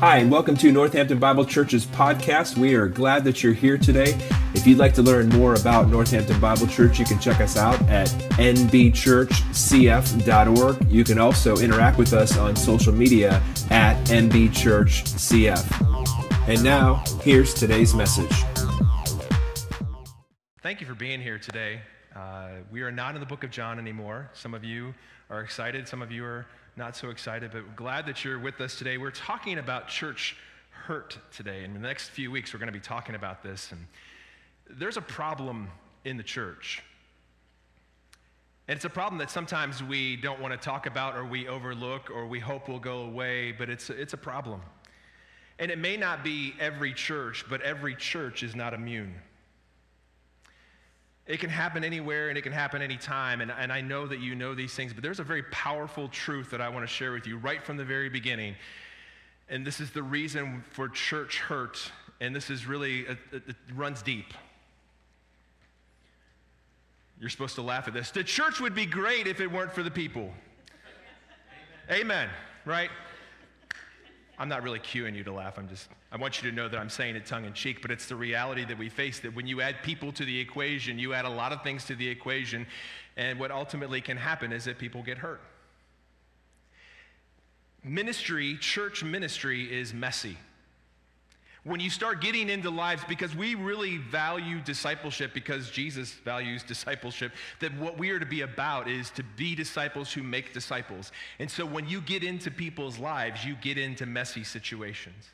Hi, and welcome to Northampton Bible Church's podcast. We are glad that you're here today. If you'd like to learn more about Northampton Bible Church, you can check us out at nbchurchcf.org. You can also interact with us on social media at nbchurchcf. And now, here's today's message. Thank you for being here today. Uh, we are not in the book of John anymore. Some of you are excited, some of you are not so excited, but glad that you're with us today. We're talking about church hurt today. In the next few weeks, we're going to be talking about this. And there's a problem in the church. And it's a problem that sometimes we don't want to talk about or we overlook or we hope will go away, but it's, it's a problem. And it may not be every church, but every church is not immune. It can happen anywhere and it can happen anytime. And, and I know that you know these things, but there's a very powerful truth that I want to share with you right from the very beginning. And this is the reason for church hurt. And this is really, it, it runs deep. You're supposed to laugh at this. The church would be great if it weren't for the people. Amen. Amen right? I'm not really cueing you to laugh. I'm just, I want you to know that I'm saying it tongue in cheek, but it's the reality that we face that when you add people to the equation, you add a lot of things to the equation, and what ultimately can happen is that people get hurt. Ministry, church ministry, is messy when you start getting into lives, because we really value discipleship, because Jesus values discipleship, that what we are to be about is to be disciples who make disciples. And so when you get into people's lives, you get into messy situations.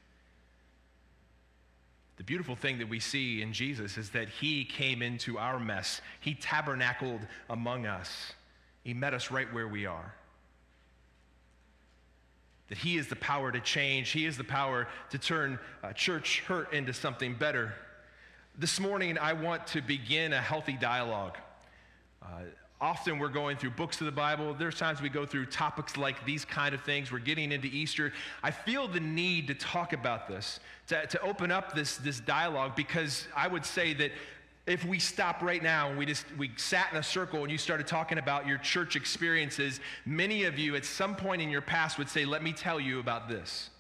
The beautiful thing that we see in Jesus is that he came into our mess, he tabernacled among us, he met us right where we are that He is the power to change, He is the power to turn uh, church hurt into something better. This morning, I want to begin a healthy dialogue. Uh, often we're going through books of the Bible. There's times we go through topics like these kind of things. We're getting into Easter. I feel the need to talk about this, to, to open up this, this dialogue, because I would say that if we stop right now and we just we sat in a circle and you started talking about your church experiences many of you at some point in your past would say let me tell you about this.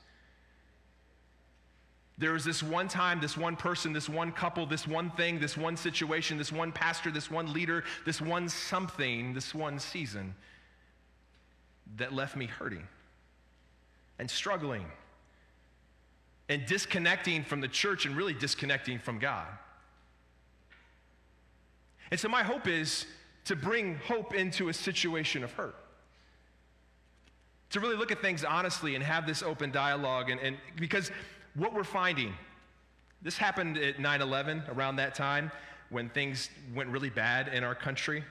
There was this one time this one person this one couple this one thing this one situation this one pastor this one leader this one something this one season that left me hurting and struggling and disconnecting from the church and really disconnecting from god and so, my hope is to bring hope into a situation of hurt. To really look at things honestly and have this open dialogue. And, and because what we're finding, this happened at 9 11, around that time, when things went really bad in our country.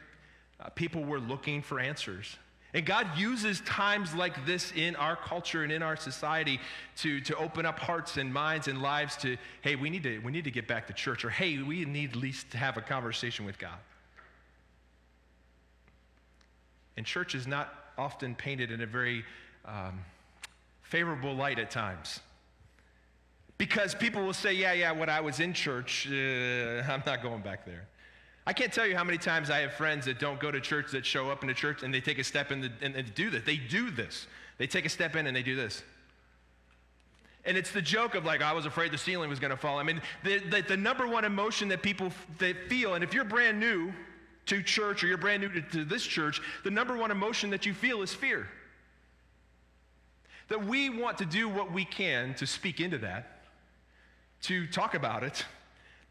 Uh, people were looking for answers. And God uses times like this in our culture and in our society to, to open up hearts and minds and lives to, hey, we need to, we need to get back to church, or hey, we need at least to have a conversation with God. And church is not often painted in a very um, favorable light at times. Because people will say, yeah, yeah, when I was in church, uh, I'm not going back there. I can't tell you how many times I have friends that don't go to church that show up in the church and they take a step in the, and, and do this. They do this. They take a step in and they do this. And it's the joke of like, I was afraid the ceiling was going to fall. I mean, the, the, the, number one emotion that people they feel, and if you're brand new to church or you're brand new to, to this church, the number one emotion that you feel is fear. That we want to do what we can to speak into that, to talk about it,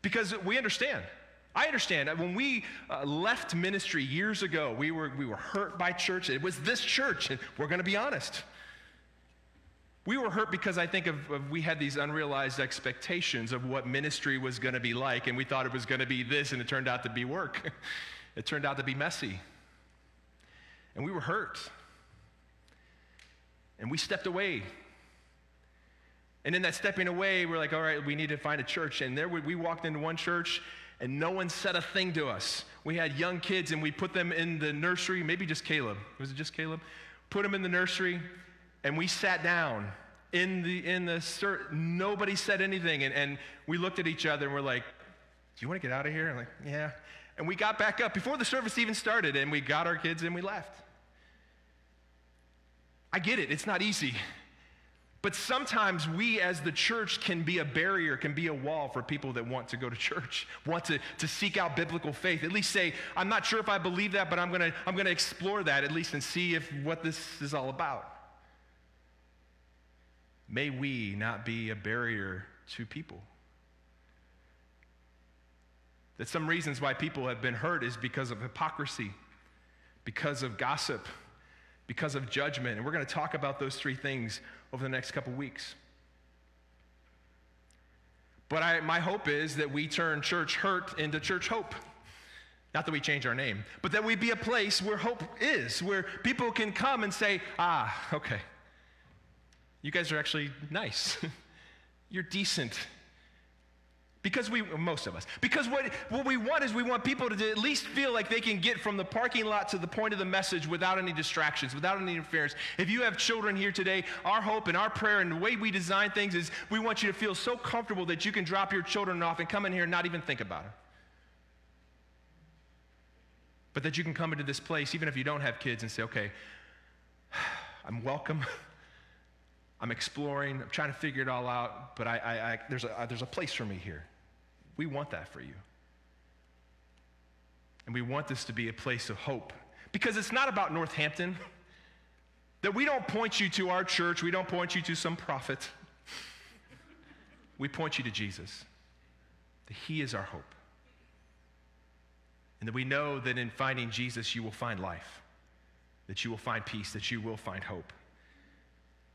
because we understand. I understand. When we uh, left ministry years ago, we were, we were hurt by church. It was this church, and we're going to be honest. We were hurt because I think of, of, we had these unrealized expectations of what ministry was going to be like, and we thought it was going to be this, and it turned out to be work. it turned out to be messy. And we were hurt. And we stepped away. And in that stepping away, we're like, all right, we need to find a church. And there we, we walked into one church, and no one said a thing to us. We had young kids and we put them in the nursery, maybe just Caleb. Was it just Caleb? Put them in the nursery and we sat down in the in the nobody said anything and, and we looked at each other and we're like, Do you want to get out of here? I'm like, yeah. And we got back up before the service even started and we got our kids and we left. I get it, it's not easy. But sometimes we as the church can be a barrier, can be a wall for people that want to go to church, want to, to seek out biblical faith. At least say, I'm not sure if I believe that, but I'm gonna, I'm gonna explore that at least and see if what this is all about. May we not be a barrier to people. That some reasons why people have been hurt is because of hypocrisy, because of gossip, because of judgment. And we're to talk about those three things over the next couple weeks. But I, my hope is that we turn church hurt into church hope. Not that we change our name, but that we be a place where hope is, where people can come and say, ah, okay, you guys are actually nice. You're decent. Because we, most of us, because what, what we want is we want people to at least feel like they can get from the parking lot to the point of the message without any distractions, without any interference. If you have children here today, our hope and our prayer and the way we design things is we want you to feel so comfortable that you can drop your children off and come in here and not even think about it. But that you can come into this place, even if you don't have kids, and say, okay, I'm welcome. I'm exploring, I'm trying to figure it all out, but I, I, I, there's, a, there's a place for me here. We want that for you. And we want this to be a place of hope because it's not about Northampton. That we don't point you to our church, we don't point you to some prophet. We point you to Jesus. That He is our hope. And that we know that in finding Jesus, you will find life, that you will find peace, that you will find hope.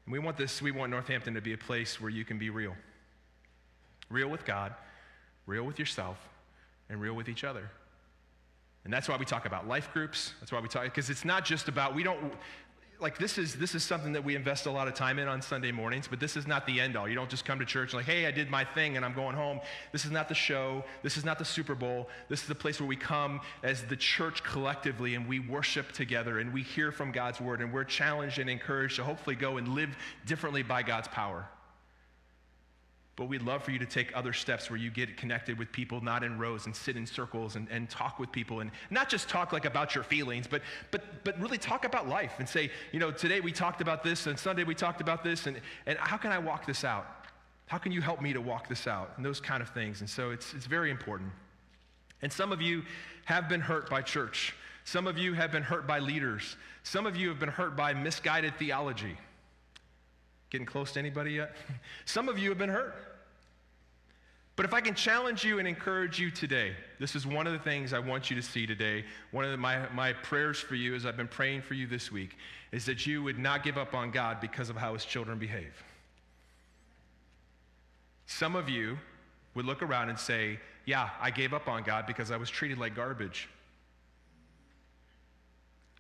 And we want this, we want Northampton to be a place where you can be real. Real with God, real with yourself, and real with each other. And that's why we talk about life groups. That's why we talk, because it's not just about, we don't, like this is this is something that we invest a lot of time in on Sunday mornings, but this is not the end all. You don't just come to church and like, hey, I did my thing and I'm going home. This is not the show. This is not the Super Bowl. This is the place where we come as the church collectively and we worship together and we hear from God's word and we're challenged and encouraged to hopefully go and live differently by God's power. But we'd love for you to take other steps where you get connected with people, not in rows, and sit in circles and, and talk with people. And not just talk like about your feelings, but, but, but really talk about life and say, you know, today we talked about this, and Sunday we talked about this, and, and how can I walk this out? How can you help me to walk this out? And those kind of things. And so it's, it's very important. And some of you have been hurt by church. Some of you have been hurt by leaders. Some of you have been hurt by misguided theology. Getting close to anybody yet? Some of you have been hurt. But if I can challenge you and encourage you today, this is one of the things I want you to see today. One of the, my, my prayers for you, as I've been praying for you this week, is that you would not give up on God because of how his children behave. Some of you would look around and say, Yeah, I gave up on God because I was treated like garbage.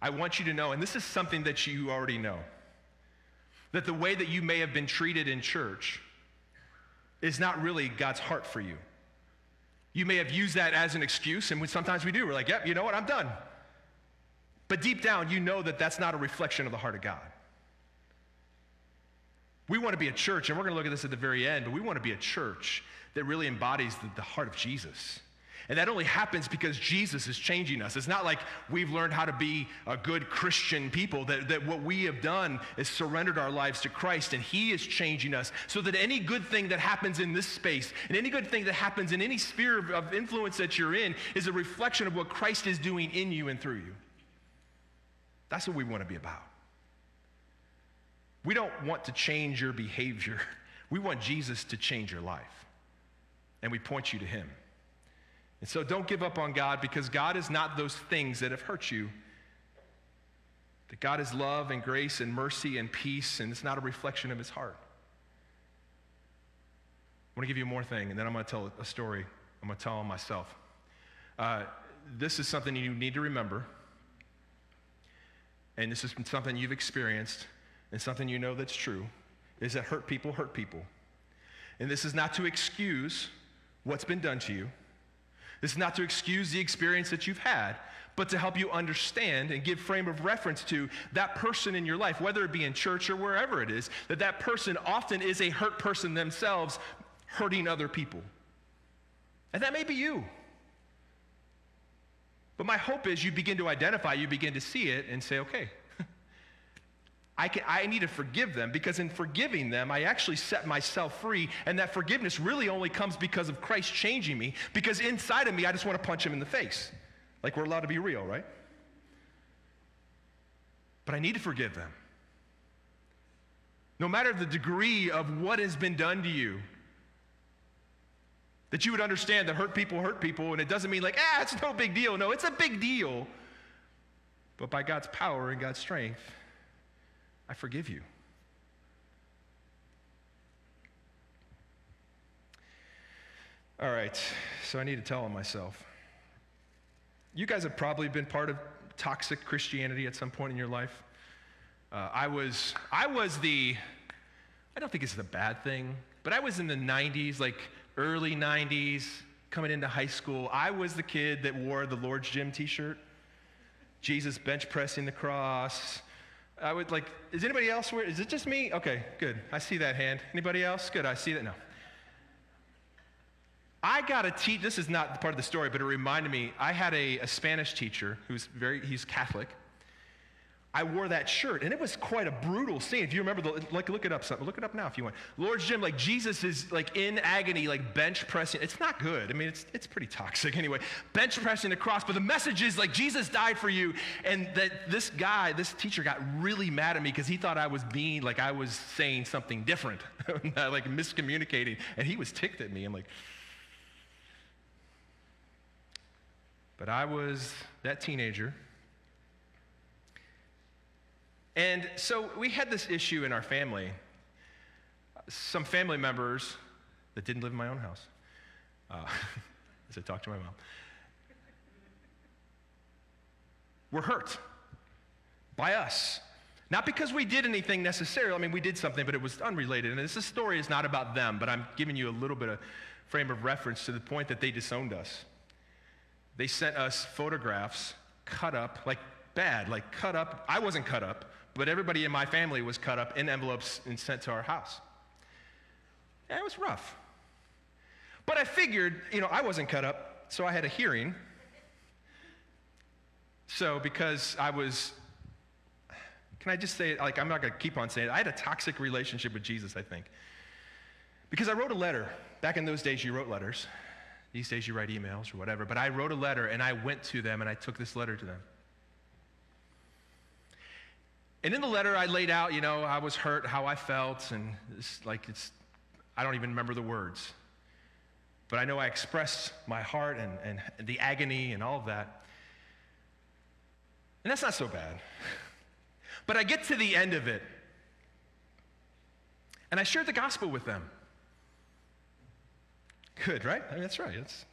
I want you to know, and this is something that you already know that the way that you may have been treated in church is not really God's heart for you. You may have used that as an excuse, and sometimes we do. We're like, yep, you know what, I'm done. But deep down, you know that that's not a reflection of the heart of God. We want to be a church, and we're going to look at this at the very end, but we want to be a church that really embodies the, the heart of Jesus. And that only happens because Jesus is changing us. It's not like we've learned how to be a good Christian people, that, that what we have done is surrendered our lives to Christ and He is changing us so that any good thing that happens in this space and any good thing that happens in any sphere of, of influence that you're in is a reflection of what Christ is doing in you and through you. That's what we want to be about. We don't want to change your behavior, we want Jesus to change your life. And we point you to Him. And so don't give up on God because God is not those things that have hurt you. That God is love and grace and mercy and peace, and it's not a reflection of his heart. I want to give you more thing, and then I'm going to tell a story. I'm going to tell on myself. Uh, this is something you need to remember, and this is something you've experienced, and something you know that's true, is that hurt people hurt people. And this is not to excuse what's been done to you. This is not to excuse the experience that you've had, but to help you understand and give frame of reference to that person in your life, whether it be in church or wherever it is, that that person often is a hurt person themselves, hurting other people. And that may be you. But my hope is you begin to identify, you begin to see it and say, okay, I, can, I need to forgive them because in forgiving them, I actually set myself free. And that forgiveness really only comes because of Christ changing me. Because inside of me, I just want to punch him in the face. Like we're allowed to be real, right? But I need to forgive them. No matter the degree of what has been done to you, that you would understand that hurt people hurt people, and it doesn't mean like, ah, it's no big deal. No, it's a big deal. But by God's power and God's strength, I forgive you. All right, so I need to tell on myself. You guys have probably been part of toxic Christianity at some point in your life. Uh, I was, I was the, I don't think it's the bad thing, but I was in the 90s, like early 90s, coming into high school. I was the kid that wore the Lord's Gym T-shirt, Jesus bench pressing the cross, I would like, is anybody else where? Is it just me? Okay, good. I see that hand. Anybody else? Good. I see that. No. I got to teach, this is not part of the story, but it reminded me, I had a, a Spanish teacher who's very, he's Catholic. I wore that shirt, and it was quite a brutal scene. If you remember, the, like, look it up, something. Look it up now if you want. Lord's Gym, like Jesus is like in agony, like bench pressing. It's not good. I mean, it's it's pretty toxic anyway. Bench pressing the cross, but the message is like Jesus died for you, and that this guy, this teacher, got really mad at me because he thought I was being like I was saying something different, like miscommunicating, and he was ticked at me. I'm like. But I was that teenager and so we had this issue in our family. Some family members that didn't live in my own house, uh, as I talked to my mom, were hurt by us. Not because we did anything necessarily. I mean, we did something, but it was unrelated. And this story is not about them, but I'm giving you a little bit of frame of reference to the point that they disowned us. They sent us photographs cut up, like bad, like cut up. I wasn't cut up, but everybody in my family was cut up in envelopes and sent to our house. And it was rough. But I figured, you know, I wasn't cut up, so I had a hearing. So, because I was, can I just say, like, I'm not going to keep on saying it. I had a toxic relationship with Jesus, I think. Because I wrote a letter. Back in those days, you wrote letters. These days, you write emails or whatever. But I wrote a letter and I went to them and I took this letter to them. And in the letter, I laid out, you know, I was hurt, how I felt, and it's like it's, I don't even remember the words. But I know I expressed my heart and, and the agony and all of that. And that's not so bad. But I get to the end of it, and I shared the gospel with them. Good, right? I mean, that's right. It's,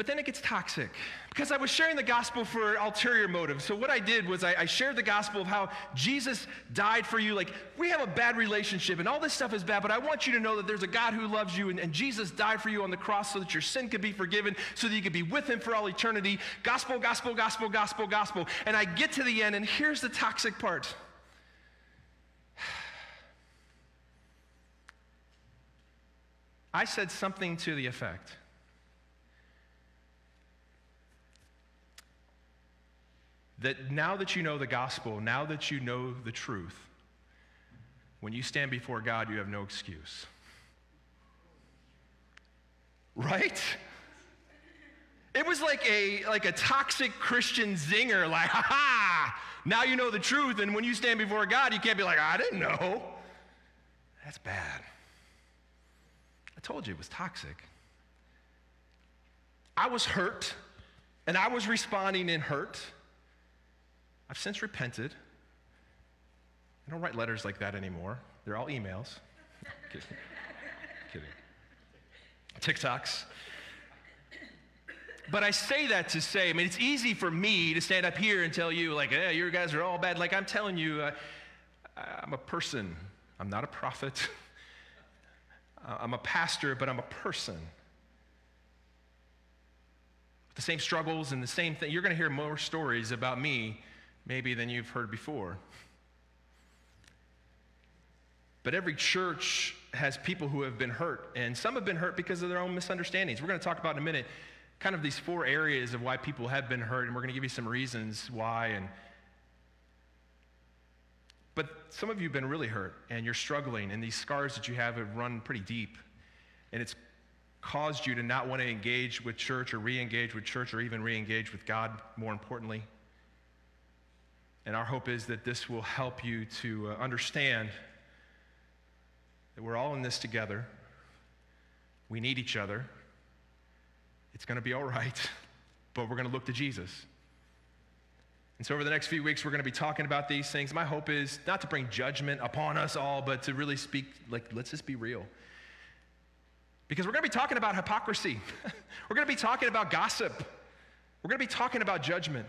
but then it gets toxic because I was sharing the gospel for ulterior motives. So what I did was I, I, shared the gospel of how Jesus died for you. Like we have a bad relationship and all this stuff is bad, but I want you to know that there's a God who loves you and, and Jesus died for you on the cross so that your sin could be forgiven, so that you could be with him for all eternity. Gospel, gospel, gospel, gospel, gospel. And I get to the end and here's the toxic part. I said something to the effect that now that you know the gospel, now that you know the truth, when you stand before God, you have no excuse. Right? It was like a, like a toxic Christian zinger, like, ha ha, now you know the truth, and when you stand before God, you can't be like, I didn't know. That's bad. I told you it was toxic. I was hurt, and I was responding in hurt. I've since repented. I don't write letters like that anymore. They're all emails. kidding. TikToks. But I say that to say, I mean, it's easy for me to stand up here and tell you, like, hey, you guys are all bad. Like, I'm telling you, uh, I'm a person. I'm not a prophet. I'm a pastor, but I'm a person. With The same struggles and the same thing. You're going to hear more stories about me maybe than you've heard before. But every church has people who have been hurt, and some have been hurt because of their own misunderstandings. We're going to talk about in a minute kind of these four areas of why people have been hurt, and we're going to give you some reasons why. And But some of you have been really hurt and you're struggling, and these scars that you have have run pretty deep. And it's caused you to not want to engage with church or re engage with church or even re engage with God, more importantly. And our hope is that this will help you to uh, understand that we're all in this together. We need each other. It's going to be all right, but we're going to look to Jesus. And so, over the next few weeks, we're going to be talking about these things. My hope is not to bring judgment upon us all, but to really speak, like, let's just be real. Because we're going to be talking about hypocrisy, we're going to be talking about gossip, we're going to be talking about judgment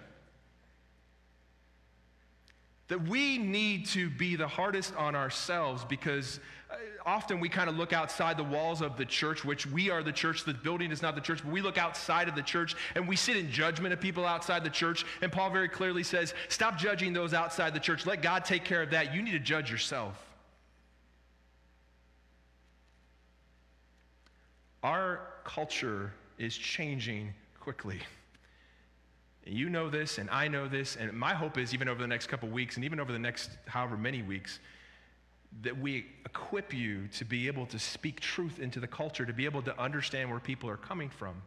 that we need to be the hardest on ourselves because uh, often we kind of look outside the walls of the church, which we are the church. The building is not the church, but we look outside of the church and we sit in judgment of people outside the church. And Paul very clearly says, Stop judging those outside the church. Let God take care of that. You need to judge yourself. Our culture is changing quickly. And you know this, and I know this, and my hope is even over the next couple weeks, and even over the next however many weeks, that we equip you to be able to speak truth into the culture, to be able to understand where people are coming from.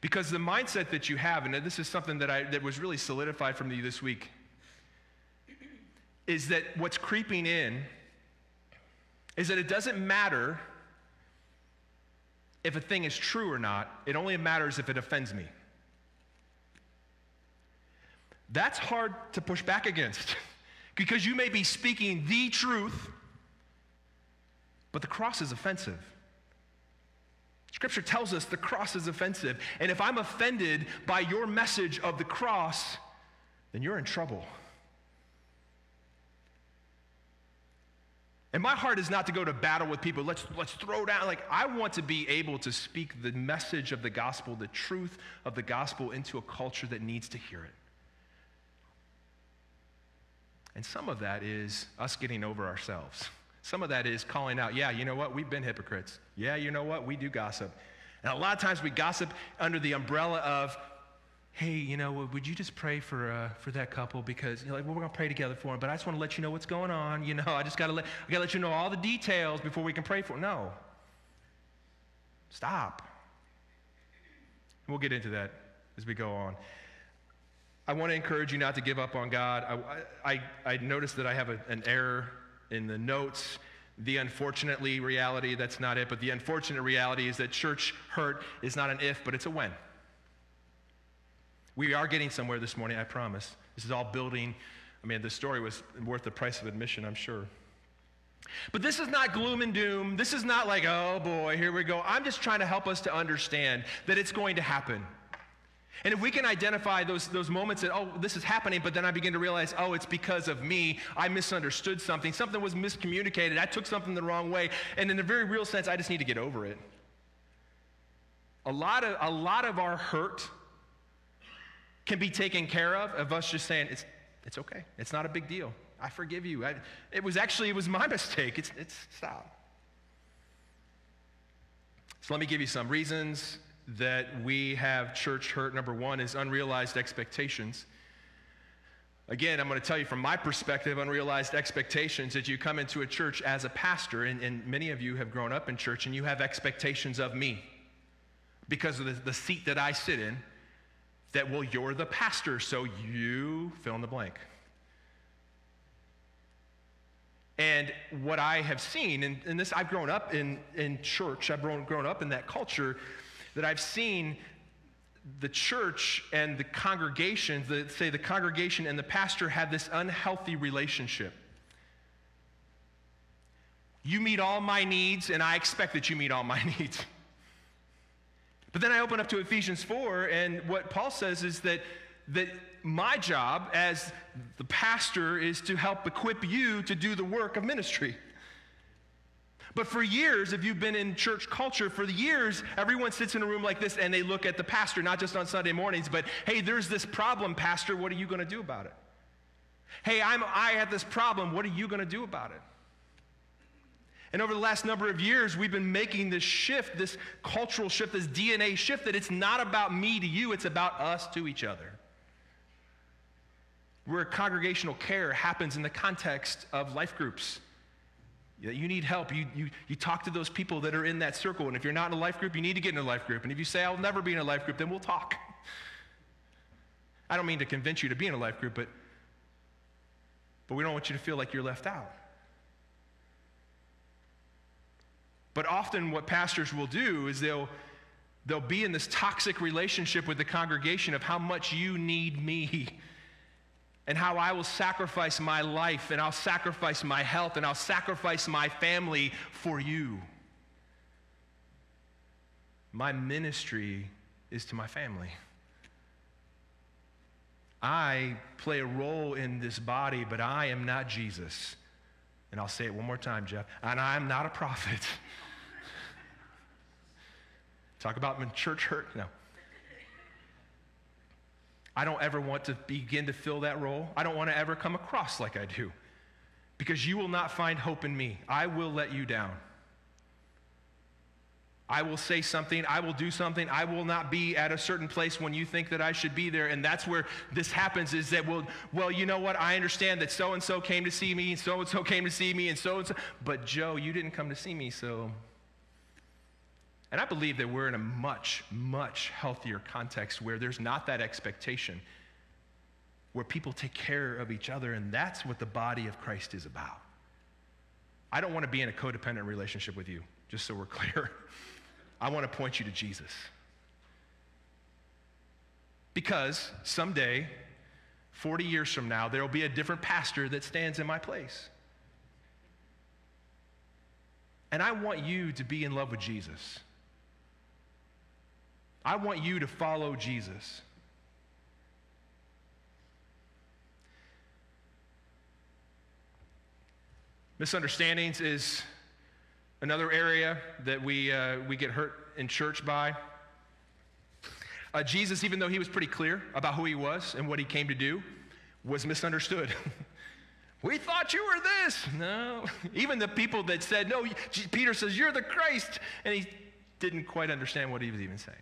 Because the mindset that you have, and this is something that, I, that was really solidified from you this week, is that what's creeping in is that it doesn't matter if a thing is true or not, it only matters if it offends me. That's hard to push back against because you may be speaking the truth, but the cross is offensive. Scripture tells us the cross is offensive. And if I'm offended by your message of the cross, then you're in trouble. And my heart is not to go to battle with people. Let's, let's throw down. Like, I want to be able to speak the message of the gospel, the truth of the gospel into a culture that needs to hear it. And some of that is us getting over ourselves. Some of that is calling out, yeah, you know what? We've been hypocrites. Yeah, you know what? We do gossip. And a lot of times we gossip under the umbrella of, hey, you know, would you just pray for, uh, for that couple? Because, you know, like, well, we're going to pray together for them, but I just want to let you know what's going on. You know, I just got to let, I got to let you know all the details before we can pray for them. No. Stop. We'll get into that as we go on. I want to encourage you not to give up on God. I, I, I noticed that I have a, an error in the notes. The unfortunately reality, that's not it, but the unfortunate reality is that church hurt is not an if, but it's a when. We are getting somewhere this morning, I promise. This is all building. I mean, the story was worth the price of admission, I'm sure. But this is not gloom and doom. This is not like, oh boy, here we go. I'm just trying to help us to understand that it's going to happen. And if we can identify those, those moments that, oh, this is happening, but then I begin to realize, oh, it's because of me. I misunderstood something. Something was miscommunicated. I took something the wrong way. And in a very real sense, I just need to get over it. A lot of, a lot of our hurt can be taken care of of us just saying, it's, it's okay. It's not a big deal. I forgive you. I, it was actually, it was my mistake. It's, it's, stop. So let me give you some reasons that we have church hurt. Number one is unrealized expectations. Again, I'm going to tell you from my perspective, unrealized expectations that you come into a church as a pastor, and, and many of you have grown up in church, and you have expectations of me because of the, the seat that I sit in, that, well, you're the pastor, so you fill in the blank. And what I have seen, and, and this, I've grown up in, in church, I've grown, grown up in that culture, that I've seen the church and the congregation, the, say the congregation and the pastor have this unhealthy relationship. You meet all my needs, and I expect that you meet all my needs. But then I open up to Ephesians 4, and what Paul says is that, that my job as the pastor is to help equip you to do the work of ministry. But for years, if you've been in church culture, for years, everyone sits in a room like this and they look at the pastor, not just on Sunday mornings, but hey, there's this problem, pastor. What are you going to do about it? Hey, I'm, I have this problem. What are you going to do about it? And over the last number of years, we've been making this shift, this cultural shift, this DNA shift that it's not about me to you, it's about us to each other. where congregational care happens in the context of life groups. You need help. You, you, you talk to those people that are in that circle. And if you're not in a life group, you need to get in a life group. And if you say, I'll never be in a life group, then we'll talk. I don't mean to convince you to be in a life group, but, but we don't want you to feel like you're left out. But often, what pastors will do is they'll, they'll be in this toxic relationship with the congregation of how much you need me and how I will sacrifice my life and I'll sacrifice my health and I'll sacrifice my family for you. My ministry is to my family. I play a role in this body, but I am not Jesus. And I'll say it one more time, Jeff. And I'm not a prophet. Talk about church hurt? No. I don't ever want to begin to fill that role. I don't want to ever come across like I do. Because you will not find hope in me. I will let you down. I will say something, I will do something, I will not be at a certain place when you think that I should be there. And that's where this happens is that, well, well you know what? I understand that so and so came to see me, and so and so came to see me, and so and so. But Joe, you didn't come to see me, so and I believe that we're in a much, much healthier context where there's not that expectation, where people take care of each other, and that's what the body of Christ is about. I don't want to be in a codependent relationship with you, just so we're clear. I want to point you to Jesus. Because someday, 40 years from now, there will be a different pastor that stands in my place. And I want you to be in love with Jesus. I want you to follow Jesus. Misunderstandings is another area that we, uh, we get hurt in church by. Uh, Jesus, even though he was pretty clear about who he was and what he came to do, was misunderstood. we thought you were this. No. Even the people that said, No, Peter says, You're the Christ. And he didn't quite understand what he was even saying.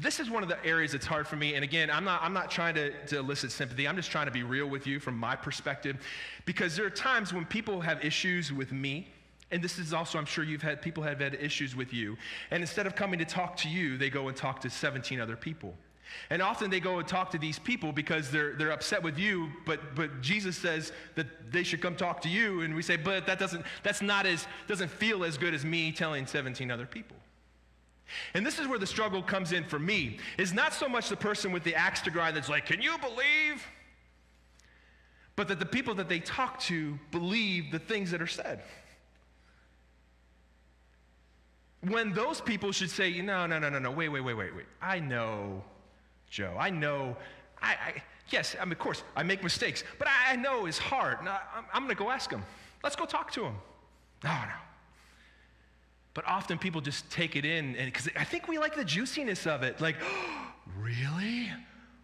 This is one of the areas that's hard for me. And again, I'm not, I'm not trying to, to elicit sympathy. I'm just trying to be real with you from my perspective. Because there are times when people have issues with me. And this is also, I'm sure you've had people have had issues with you. And instead of coming to talk to you, they go and talk to 17 other people. And often they go and talk to these people because they're, they're upset with you, but, but Jesus says that they should come talk to you. And we say, but that doesn't, that's not as, doesn't feel as good as me telling 17 other people. And this is where the struggle comes in for me. Is not so much the person with the axe to grind that's like, "Can you believe?" But that the people that they talk to believe the things that are said. When those people should say, "No, no, no, no, no. Wait, wait, wait, wait, wait. I know, Joe. I know. I, I yes, I mean, of course, I make mistakes, but I, I know heart. Now, I'm, I'm going to go ask him. Let's go talk to him. No, no. But often people just take it in because I think we like the juiciness of it. Like, oh, really?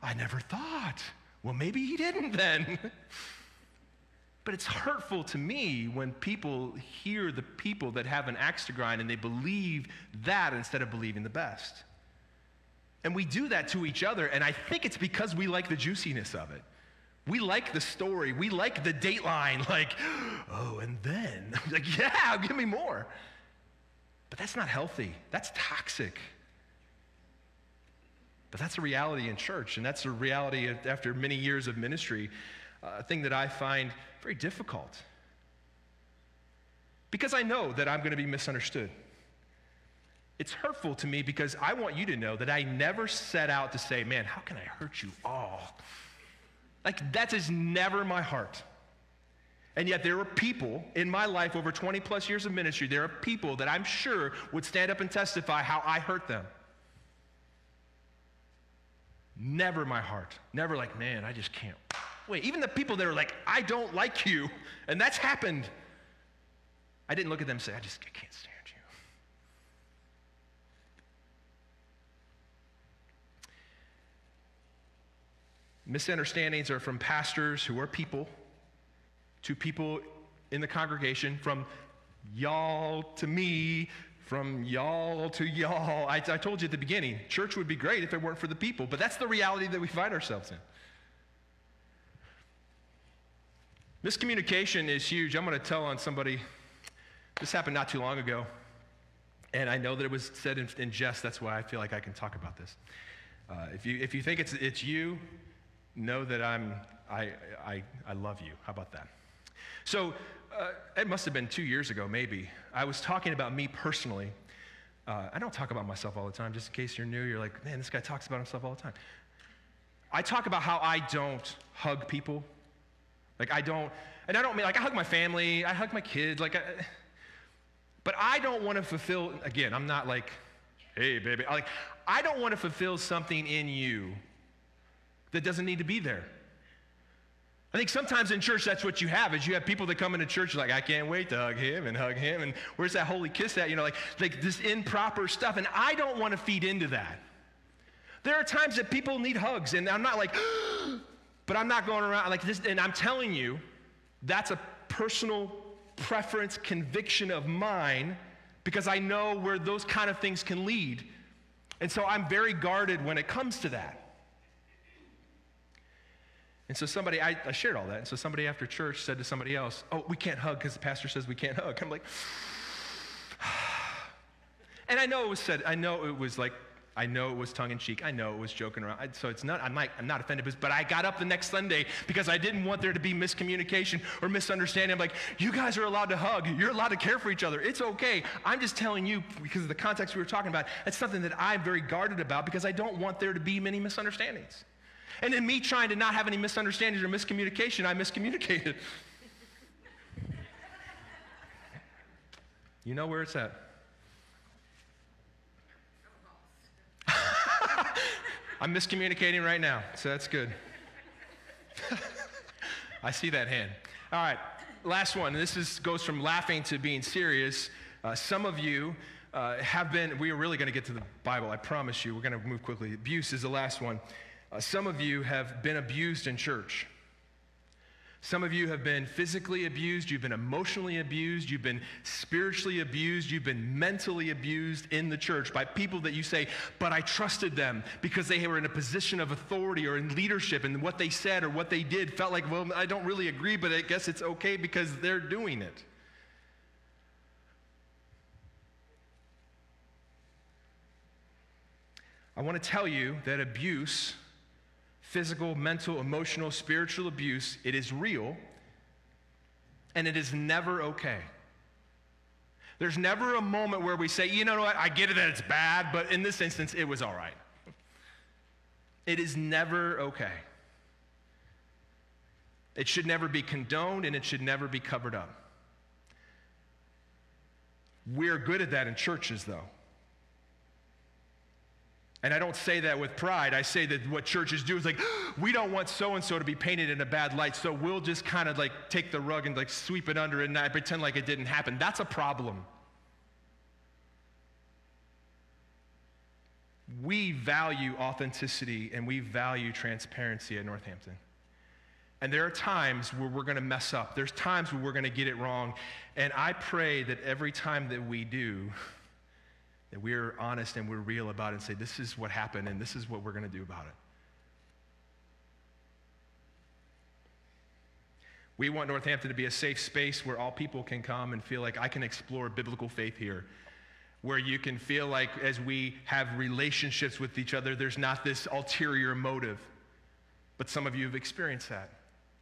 I never thought. Well, maybe he didn't then. but it's hurtful to me when people hear the people that have an axe to grind and they believe that instead of believing the best. And we do that to each other, and I think it's because we like the juiciness of it. We like the story. We like the dateline. Like, oh, and then, like, yeah, give me more. But that's not healthy, that's toxic. But that's a reality in church, and that's a reality after many years of ministry, uh, a thing that I find very difficult. Because I know that I'm going to be misunderstood. It's hurtful to me because I want you to know that I never set out to say, man, how can I hurt you all? Like, that is never my heart. And yet, there are people in my life over 20 plus years of ministry, there are people that I'm sure would stand up and testify how I hurt them. Never my heart. Never like, man, I just can't. Wait, even the people that are like, I don't like you, and that's happened. I didn't look at them and say, I just I can't stand you. Misunderstandings are from pastors who are people to people in the congregation, from y'all to me, from y'all to y'all. I, I told you at the beginning, church would be great if it weren't for the people, but that's the reality that we find ourselves in. Miscommunication is huge. I'm going to tell on somebody. This happened not too long ago. And I know that it was said in, in jest. That's why I feel like I can talk about this. Uh, if, you, if you think it's, it's you, know that I'm, I, I, I love you. How about that? So uh, it must have been two years ago, maybe. I was talking about me personally. Uh, I don't talk about myself all the time, just in case you're new. You're like, man, this guy talks about himself all the time. I talk about how I don't hug people. Like, I don't, and I don't mean like I hug my family, I hug my kids, like, I, but I don't want to fulfill, again, I'm not like, hey, baby. Like, I don't want to fulfill something in you that doesn't need to be there. I think sometimes in church that's what you have is you have people that come into church like I can't wait to hug him and hug him and where's that holy kiss at you know like like this improper stuff and I don't want to feed into that. There are times that people need hugs and I'm not like but I'm not going around like this and I'm telling you that's a personal preference, conviction of mine because I know where those kind of things can lead. And so I'm very guarded when it comes to that. And so somebody, I, I shared all that. And so somebody after church said to somebody else, Oh, we can't hug because the pastor says we can't hug. I'm like, and I know it was said, I know it was like I know it was tongue in cheek. I know it was joking around. So it's not, I'm, not, I'm not offended, but I got up the next Sunday because I didn't want there to be miscommunication or misunderstanding. I'm like, you guys are allowed to hug. You're allowed to care for each other. It's okay. I'm just telling you, because of the context we were talking about, that's something that I'm very guarded about because I don't want there to be many misunderstandings. And in me trying to not have any misunderstandings or miscommunication, I miscommunicated. you know where it's at. I'm miscommunicating right now, so that's good. I see that hand. All right, last one. This is, goes from laughing to being serious. Uh, some of you uh, have been, we are really going to get to the Bible, I promise you. We're going to move quickly. Abuse is the last one. Uh, some of you have been abused in church. Some of you have been physically abused, you've been emotionally abused, you've been spiritually abused, you've been mentally abused in the church by people that you say, but I trusted them because they were in a position of authority or in leadership, and what they said or what they did felt like, well, I don't really agree, but I guess it's okay because they're doing it. I want to tell you that abuse physical, mental, emotional, spiritual abuse, it is real and it is never okay. There's never a moment where we say, you know what, I get it that it's bad, but in this instance, it was all right. It is never okay. It should never be condoned and it should never be covered up. We're good at that in churches, though. And I don't say that with pride. I say that what churches do is like, we don't want so and so to be painted in a bad light, so we'll just kind of like take the rug and like sweep it under and pretend like it didn't happen. That's a problem. We value authenticity and we value transparency at Northampton. And there are times where we're going to mess up. There's times where we're going to get it wrong. And I pray that every time that we do, that we're honest and we're real about it and say, this is what happened and this is what we're going to do about it. We want Northampton to be a safe space where all people can come and feel like I can explore biblical faith here. Where you can feel like as we have relationships with each other, there's not this ulterior motive. But some of you have experienced that,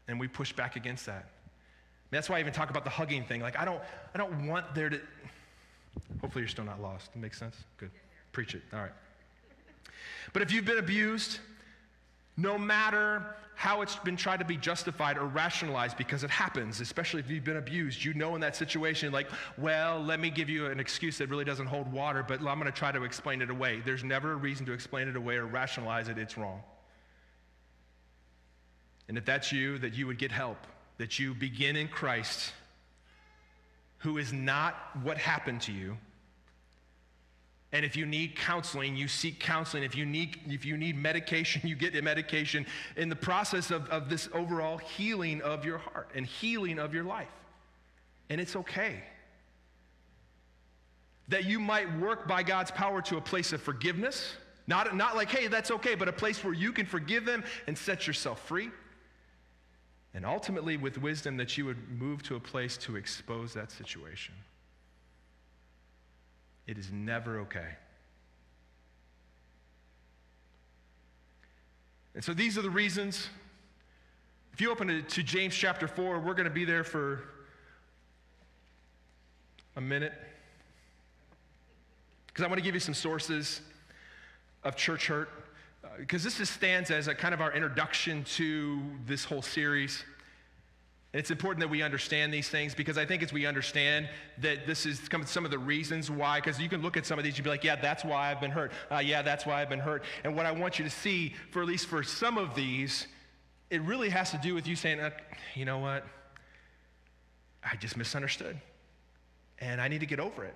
and we push back against that. That's why I even talk about the hugging thing. Like, I don't, I don't want there to, Hopefully, you're still not lost. Makes sense? Good. Preach it. All right. But if you've been abused, no matter how it's been tried to be justified or rationalized, because it happens, especially if you've been abused, you know in that situation, like, well, let me give you an excuse that really doesn't hold water, but I'm going to try to explain it away. There's never a reason to explain it away or rationalize it, it's wrong. And if that's you, that you would get help, that you begin in Christ who is not what happened to you. And if you need counseling, you seek counseling. If you need, if you need medication, you get the medication in the process of, of this overall healing of your heart and healing of your life. And it's okay. that you might work by God's power to a place of forgiveness. Not, not like, hey, that's okay, but a place where you can forgive them and set yourself free. And ultimately, with wisdom, that you would move to a place to expose that situation. It is never okay. And so these are the reasons. If you open it to James chapter 4, we're going to be there for a minute. Because I want to give you some sources of church hurt because this just stands as a kind of our introduction to this whole series. And it's important that we understand these things because I think as we understand that this is some of the reasons why, because you can look at some of these, you'd be like, yeah, that's why I've been hurt. Uh, yeah, that's why I've been hurt. And what I want you to see, for at least for some of these, it really has to do with you saying, uh, you know what? I just misunderstood. And I need to get over it.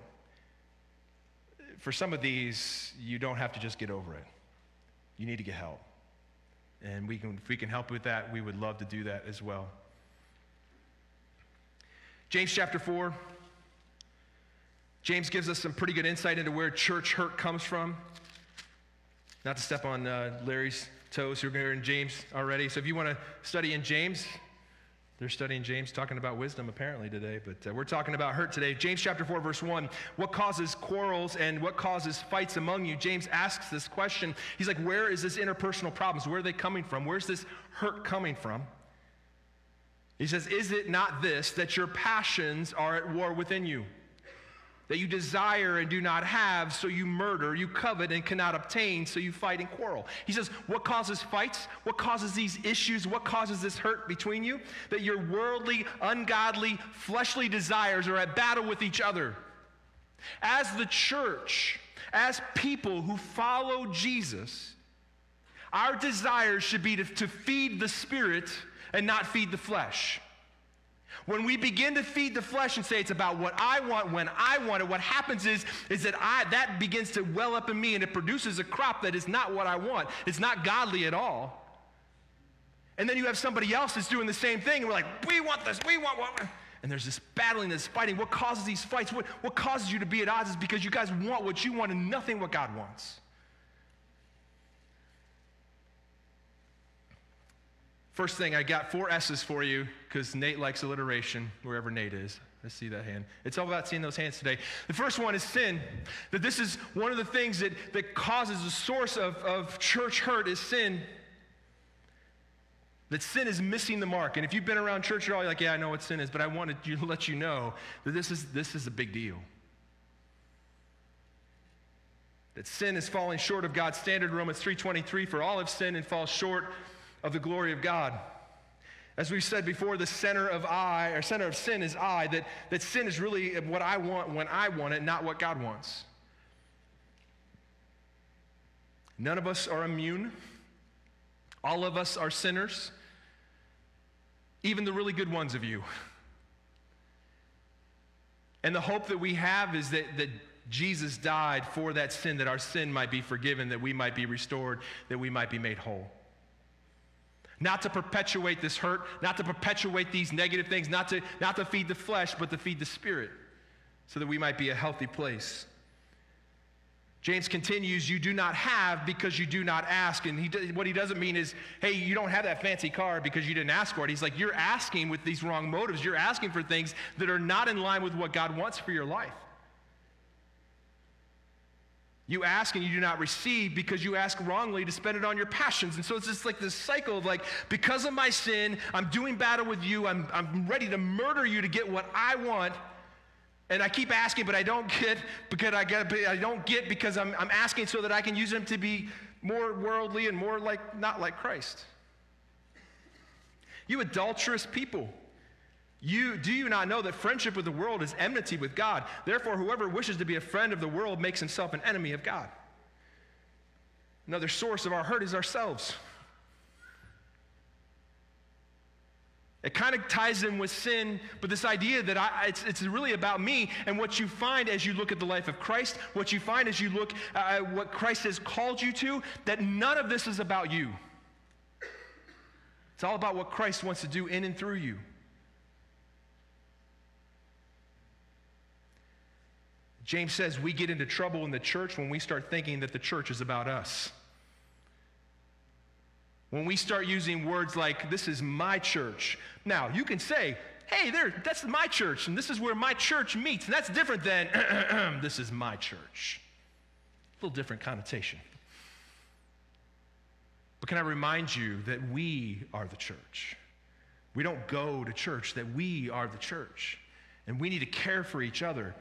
For some of these, you don't have to just get over it you need to get help. And we can, if we can help with that, we would love to do that as well. James chapter 4. James gives us some pretty good insight into where church hurt comes from. Not to step on uh, Larry's toes, who are in James already. So if you want to study in James, they're studying James, talking about wisdom apparently today, but uh, we're talking about hurt today. James chapter 4, verse 1. What causes quarrels and what causes fights among you? James asks this question. He's like, Where is this interpersonal problems? Where are they coming from? Where's this hurt coming from? He says, Is it not this, that your passions are at war within you? That you desire and do not have, so you murder, you covet and cannot obtain, so you fight and quarrel. He says, What causes fights? What causes these issues? What causes this hurt between you? That your worldly, ungodly, fleshly desires are at battle with each other. As the church, as people who follow Jesus, our desires should be to, to feed the spirit and not feed the flesh. When we begin to feed the flesh and say it's about what I want when I want it, what happens is, is that I, that begins to well up in me and it produces a crop that is not what I want. It's not godly at all. And then you have somebody else that's doing the same thing, and we're like, we want this, we want what. And there's this battling, this fighting. What causes these fights? What, what causes you to be at odds is because you guys want what you want and nothing what God wants. First thing, I got four S's for you because Nate likes alliteration wherever Nate is. I see that hand. It's all about seeing those hands today. The first one is sin. That this is one of the things that, that causes the source of, of church hurt is sin. That sin is missing the mark. And if you've been around church at all, you're like, yeah, I know what sin is, but I wanted to let you know that this is, this is a big deal. That sin is falling short of God's standard. Romans 3.23, for all have sinned and fall short of the glory of God. As we said before, the center of I, or center of sin is I, that, that sin is really what I want when I want it, not what God wants. None of us are immune. All of us are sinners, even the really good ones of you. And the hope that we have is that, that Jesus died for that sin, that our sin might be forgiven, that we might be restored, that we might be made whole. Not to perpetuate this hurt, not to perpetuate these negative things, not to, not to feed the flesh, but to feed the spirit, so that we might be a healthy place. James continues, You do not have because you do not ask. And he, what he doesn't mean is, hey, you don't have that fancy car because you didn't ask for it. He's like, You're asking with these wrong motives. You're asking for things that are not in line with what God wants for your life. You ask and you do not receive because you ask wrongly to spend it on your passions. And so it's just like this cycle of like, because of my sin, I'm doing battle with you. I'm, I'm ready to murder you to get what I want. And I keep asking, but I don't get because I get I don't get because I'm, I'm asking so that I can use them to be more worldly and more like not like Christ. You adulterous people. You, do you not know that friendship with the world is enmity with God? Therefore, whoever wishes to be a friend of the world makes himself an enemy of God. Another source of our hurt is ourselves. It kind of ties in with sin, but this idea that I, it's, it's really about me. And what you find as you look at the life of Christ, what you find as you look at what Christ has called you to, that none of this is about you. It's all about what Christ wants to do in and through you. James says we get into trouble in the church when we start thinking that the church is about us. When we start using words like, this is my church. Now, you can say, hey, there, that's my church, and this is where my church meets. And that's different than, this is my church. A little different connotation. But can I remind you that we are the church? We don't go to church, that we are the church. And we need to care for each other.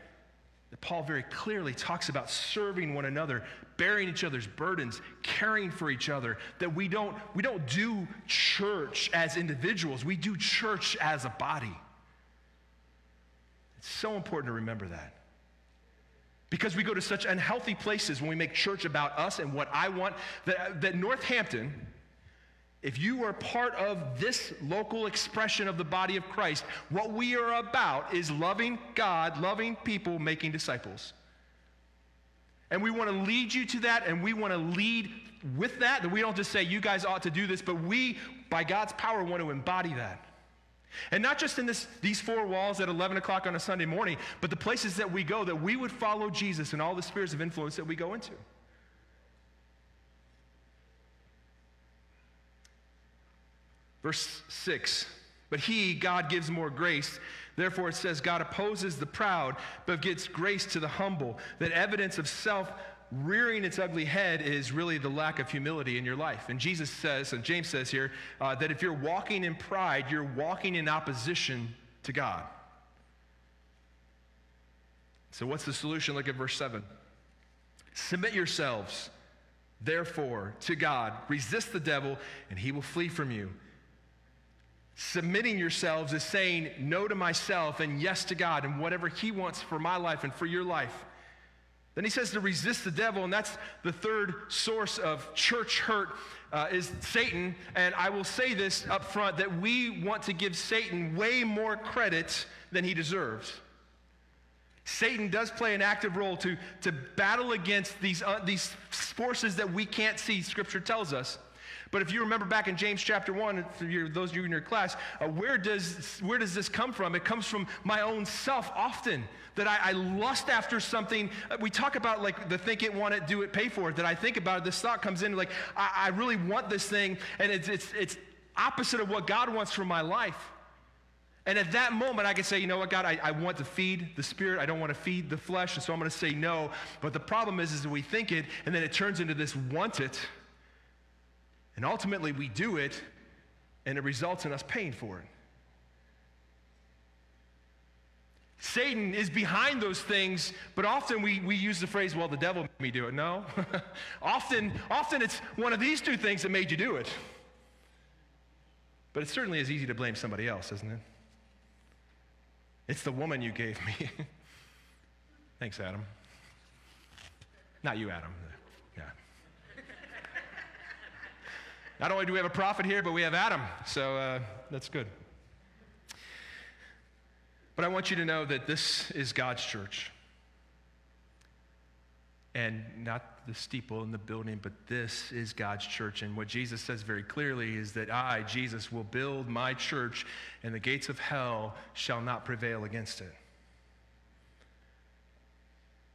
That Paul very clearly talks about serving one another, bearing each other's burdens, caring for each other. That we don't, we don't do church as individuals, we do church as a body. It's so important to remember that. Because we go to such unhealthy places when we make church about us and what I want, that, that Northampton, if you are part of this local expression of the body of Christ, what we are about is loving God, loving people, making disciples. And we want to lead you to that, and we want to lead with that. That we don't just say, you guys ought to do this, but we, by God's power, want to embody that. And not just in this, these four walls at 11 o'clock on a Sunday morning, but the places that we go, that we would follow Jesus in all the spheres of influence that we go into. Verse 6 But he, God, gives more grace. Therefore, it says, God opposes the proud, but gives grace to the humble. That evidence of self rearing its ugly head is really the lack of humility in your life. And Jesus says, and James says here, uh, that if you're walking in pride, you're walking in opposition to God. So, what's the solution? Look at verse 7. Submit yourselves, therefore, to God. Resist the devil, and he will flee from you. Submitting yourselves is saying no to myself and yes to God and whatever He wants for my life and for your life. Then he says to resist the devil, and that's the third source of church hurt uh, is Satan. And I will say this up front that we want to give Satan way more credit than he deserves. Satan does play an active role to, to battle against these, uh, these forces that we can't see, Scripture tells us. But if you remember back in James chapter 1, for your, those of you in your class, uh, where, does, where does this come from? It comes from my own self often. That I, I lust after something. Uh, we talk about like the think it, want it, do it, pay for it. That I think about it, this thought comes in like, I, I really want this thing, and it's, it's, it's opposite of what God wants for my life. And at that moment, I can say, you know what, God, I, I, want to feed the spirit. I don't want to feed the flesh. And so I'm going to say no. But the problem is, is we think it, and then it turns into this want it. And ultimately, we do it, and it results in us paying for it. Satan is behind those things, but often we, we use the phrase, well, the devil made me do it. No. often, often it's one of these two things that made you do it. But it certainly is easy to blame somebody else, isn't it? It's the woman you gave me. Thanks, Adam. Not you, Adam. Not only do we have a prophet here, but we have Adam. So uh, that's good. But I want you to know that this is God's church. And not the steeple in the building, but this is God's church. And what Jesus says very clearly is that I, Jesus, will build my church, and the gates of hell shall not prevail against it.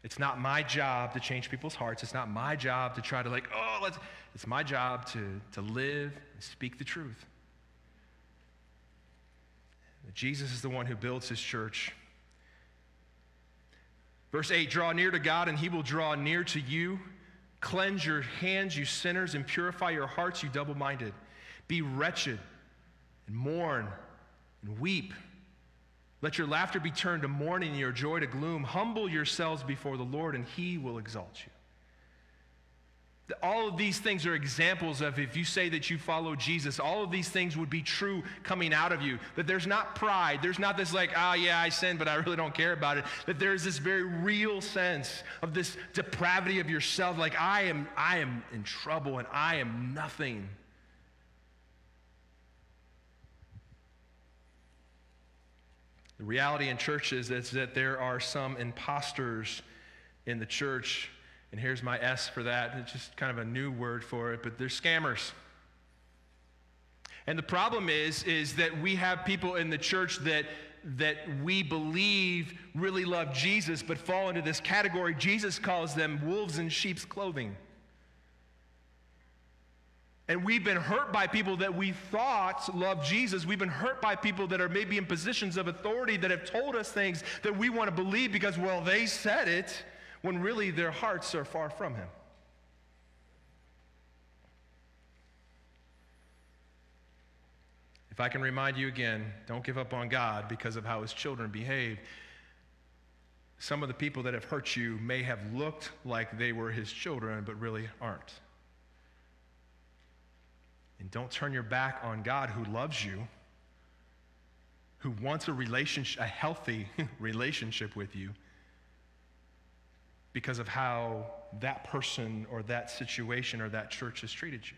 It's not my job to change people's hearts. It's not my job to try to, like, oh, let's. It's my job to, to live and speak the truth. Jesus is the one who builds his church. Verse 8 Draw near to God, and he will draw near to you. Cleanse your hands, you sinners, and purify your hearts, you double minded. Be wretched and mourn and weep. Let your laughter be turned to mourning and your joy to gloom. Humble yourselves before the Lord, and he will exalt you. All of these things are examples of if you say that you follow Jesus, all of these things would be true coming out of you. That there's not pride. There's not this, like, oh, yeah, I sin, but I really don't care about it. That there's this very real sense of this depravity of yourself. Like, I am, I am in trouble and I am nothing. The reality in churches is that there are some imposters in the church, and here's my S for that. It's just kind of a new word for it, but they're scammers. And the problem is, is that we have people in the church that that we believe really love Jesus but fall into this category. Jesus calls them wolves in sheep's clothing. And we've been hurt by people that we thought loved Jesus. We've been hurt by people that are maybe in positions of authority that have told us things that we want to believe because, well, they said it, when really their hearts are far from Him. If I can remind you again, don't give up on God because of how his children behave. Some of the people that have hurt you may have looked like they were his children, but really aren't. And don't turn your back on God who loves you, who wants a relationship, a healthy relationship with you because of how that person or that situation or that church has treated you.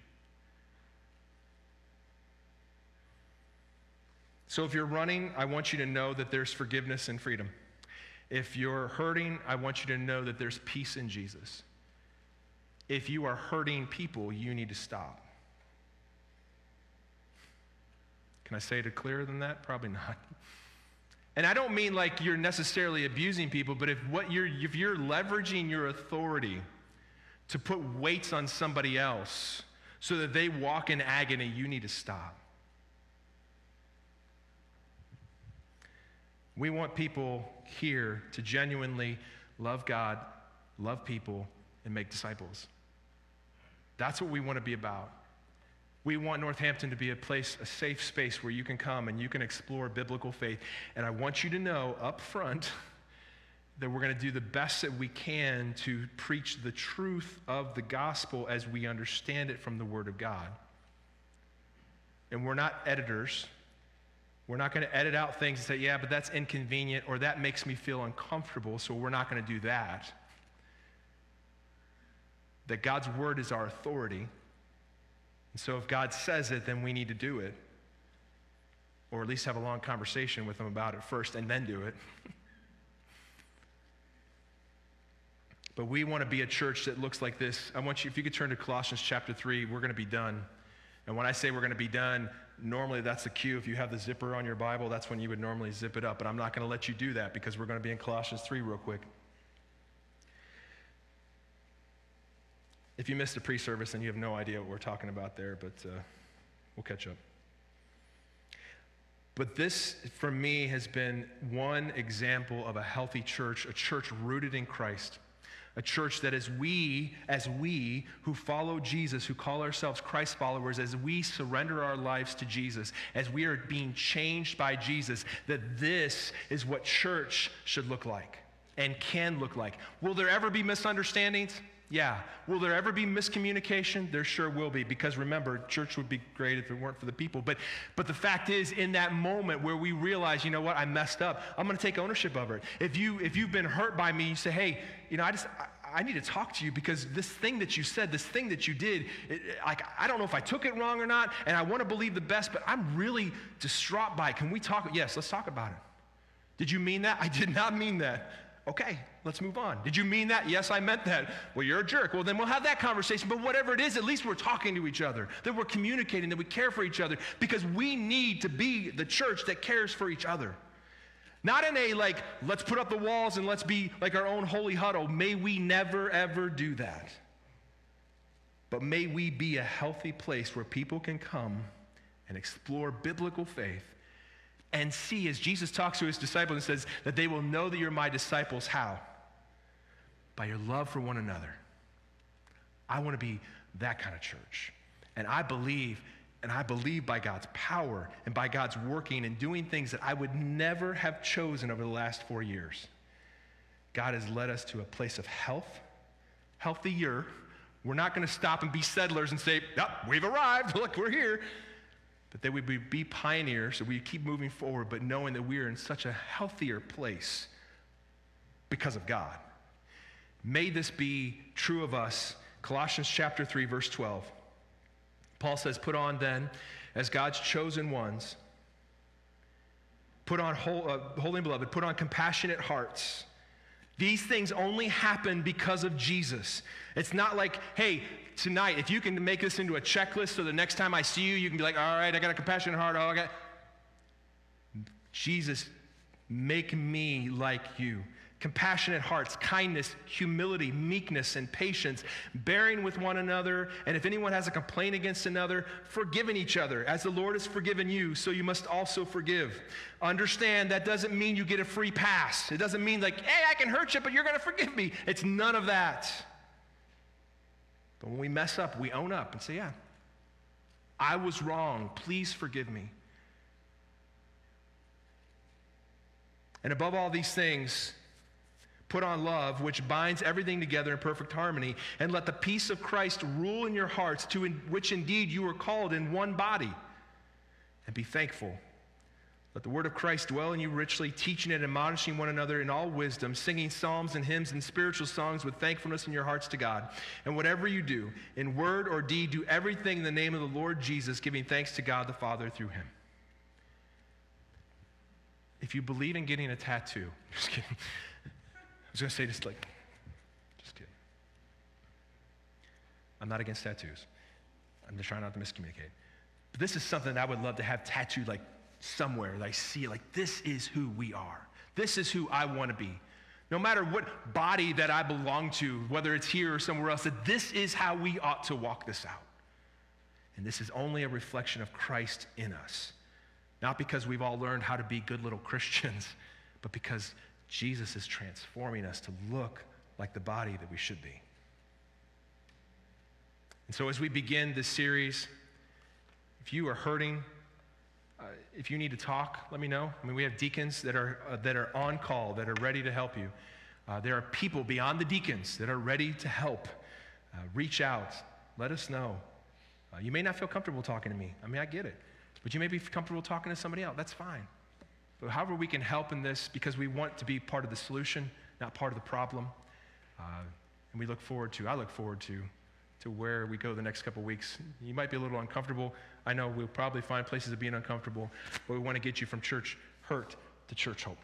So if you're running, I want you to know that there's forgiveness and freedom. If you're hurting, I want you to know that there's peace in Jesus. If you are hurting people, you need to stop. Can I say it clearer than that? Probably not. And I don't mean like you're necessarily abusing people, but if what you're if you're leveraging your authority to put weights on somebody else so that they walk in agony, you need to stop. We want people here to genuinely love God, love people, and make disciples. That's what we want to be about. We want Northampton to be a place, a safe space where you can come and you can explore biblical faith. And I want you to know up front that we're going to do the best that we can to preach the truth of the gospel as we understand it from the Word of God. And we're not editors. We're not going to edit out things and say, yeah, but that's inconvenient or that makes me feel uncomfortable, so we're not going to do that. That God's word is our authority. And so if God says it, then we need to do it. Or at least have a long conversation with Him about it first and then do it. but we want to be a church that looks like this. I want you, if you could turn to Colossians chapter 3, we're going to be done. And when I say we're going to be done, normally that's the cue. If you have the zipper on your Bible, that's when you would normally zip it up. But I'm not going to let you do that because we're going to be in Colossians 3 real quick. If you missed the pre service, then you have no idea what we're talking about there, but uh, we'll catch up. But this, for me, has been one example of a healthy church, a church rooted in Christ a church that as we as we who follow jesus who call ourselves christ followers as we surrender our lives to jesus as we are being changed by jesus that this is what church should look like and can look like will there ever be misunderstandings yeah. Will there ever be miscommunication? There sure will be, because remember, church would be great if it weren't for the people. But, but the fact is, in that moment where we realize, you know what, I messed up, I'm going to take ownership of it. If, you, if you've been hurt by me, you say, hey, you know, I just, I, I need to talk to you because this thing that you said, this thing that you did, it, like, I don't know if I took it wrong or not, and I want to believe the best, but I'm really distraught by it. Can we talk? Yes, let's talk about it. Did you mean that? I did not mean that. Okay, let's move on. Did you mean that? Yes, I meant that. Well, you're a jerk. Well, then we'll have that conversation. But whatever it is, at least we're talking to each other, that we're communicating, that we care for each other, because we need to be the church that cares for each other. Not in a like, let's put up the walls and let's be like our own holy huddle. May we never, ever do that. But may we be a healthy place where people can come and explore biblical faith and see as Jesus talks to his disciples and says that they will know that you're my disciples. How? By your love for one another. I want to be that kind of church. And I believe, and I believe by God's power and by God's working and doing things that I would never have chosen over the last four years. God has led us to a place of health, healthier. We're not going to stop and be settlers and say, yep, we've arrived. Look, we're here but that we would be pioneers, that we keep moving forward, but knowing that we are in such a healthier place because of God. May this be true of us. Colossians chapter 3, verse 12. Paul says, Put on then, as God's chosen ones, put on whole, uh, holy and beloved, put on compassionate hearts. These things only happen because of Jesus. It's not like, hey, tonight, if you can make this into a checklist so the next time I see you, you can be like, all right, I got a compassionate heart. Oh, I got. Jesus Make me like you. Compassionate hearts, kindness, humility, meekness, and patience, bearing with one another, and if anyone has a complaint against another, forgiving each other. As the Lord has forgiven you, so you must also forgive. Understand that doesn't mean you get a free pass. It doesn't mean, like, hey, I can hurt you, but you're going to forgive me. It's none of that. But when we mess up, we own up and say, yeah, I was wrong. Please forgive me. And above all these things, put on love, which binds everything together in perfect harmony, and let the peace of Christ rule in your hearts, to which indeed you are called in one body. And be thankful. Let the word of Christ dwell in you richly, teaching and admonishing one another in all wisdom, singing psalms and hymns and spiritual songs with thankfulness in your hearts to God. And whatever you do, in word or deed, do everything in the name of the Lord Jesus, giving thanks to God the Father through him. If you believe in getting a tattoo, just kidding. I was going to say just like, just kidding. I'm not against tattoos. I'm just trying not to miscommunicate. But this is something I would love to have tattooed like somewhere that I see like this is who we are. This is who I want to be. No matter what body that I belong to, whether it's here or somewhere else, that this is how we ought to walk this out. And this is only a reflection of Christ in us. Not because we've all learned how to be good little Christians, but because Jesus is transforming us to look like the body that we should be. And so, as we begin this series, if you are hurting, if you need to talk, let me know. I mean, we have deacons that are, uh, that are on call, that are ready to help you. Uh, there are people beyond the deacons that are ready to help. Uh, reach out, let us know. Uh, you may not feel comfortable talking to me. I mean, I get it. But you may be comfortable talking to somebody else. That's fine. But however we can help in this, because we want to be part of the solution, not part of the problem. Uh, and we look forward to, I look forward to, to where we go the next couple weeks. You might be a little uncomfortable. I know we'll probably find places of being uncomfortable, but we want to get you from church hurt to church hope.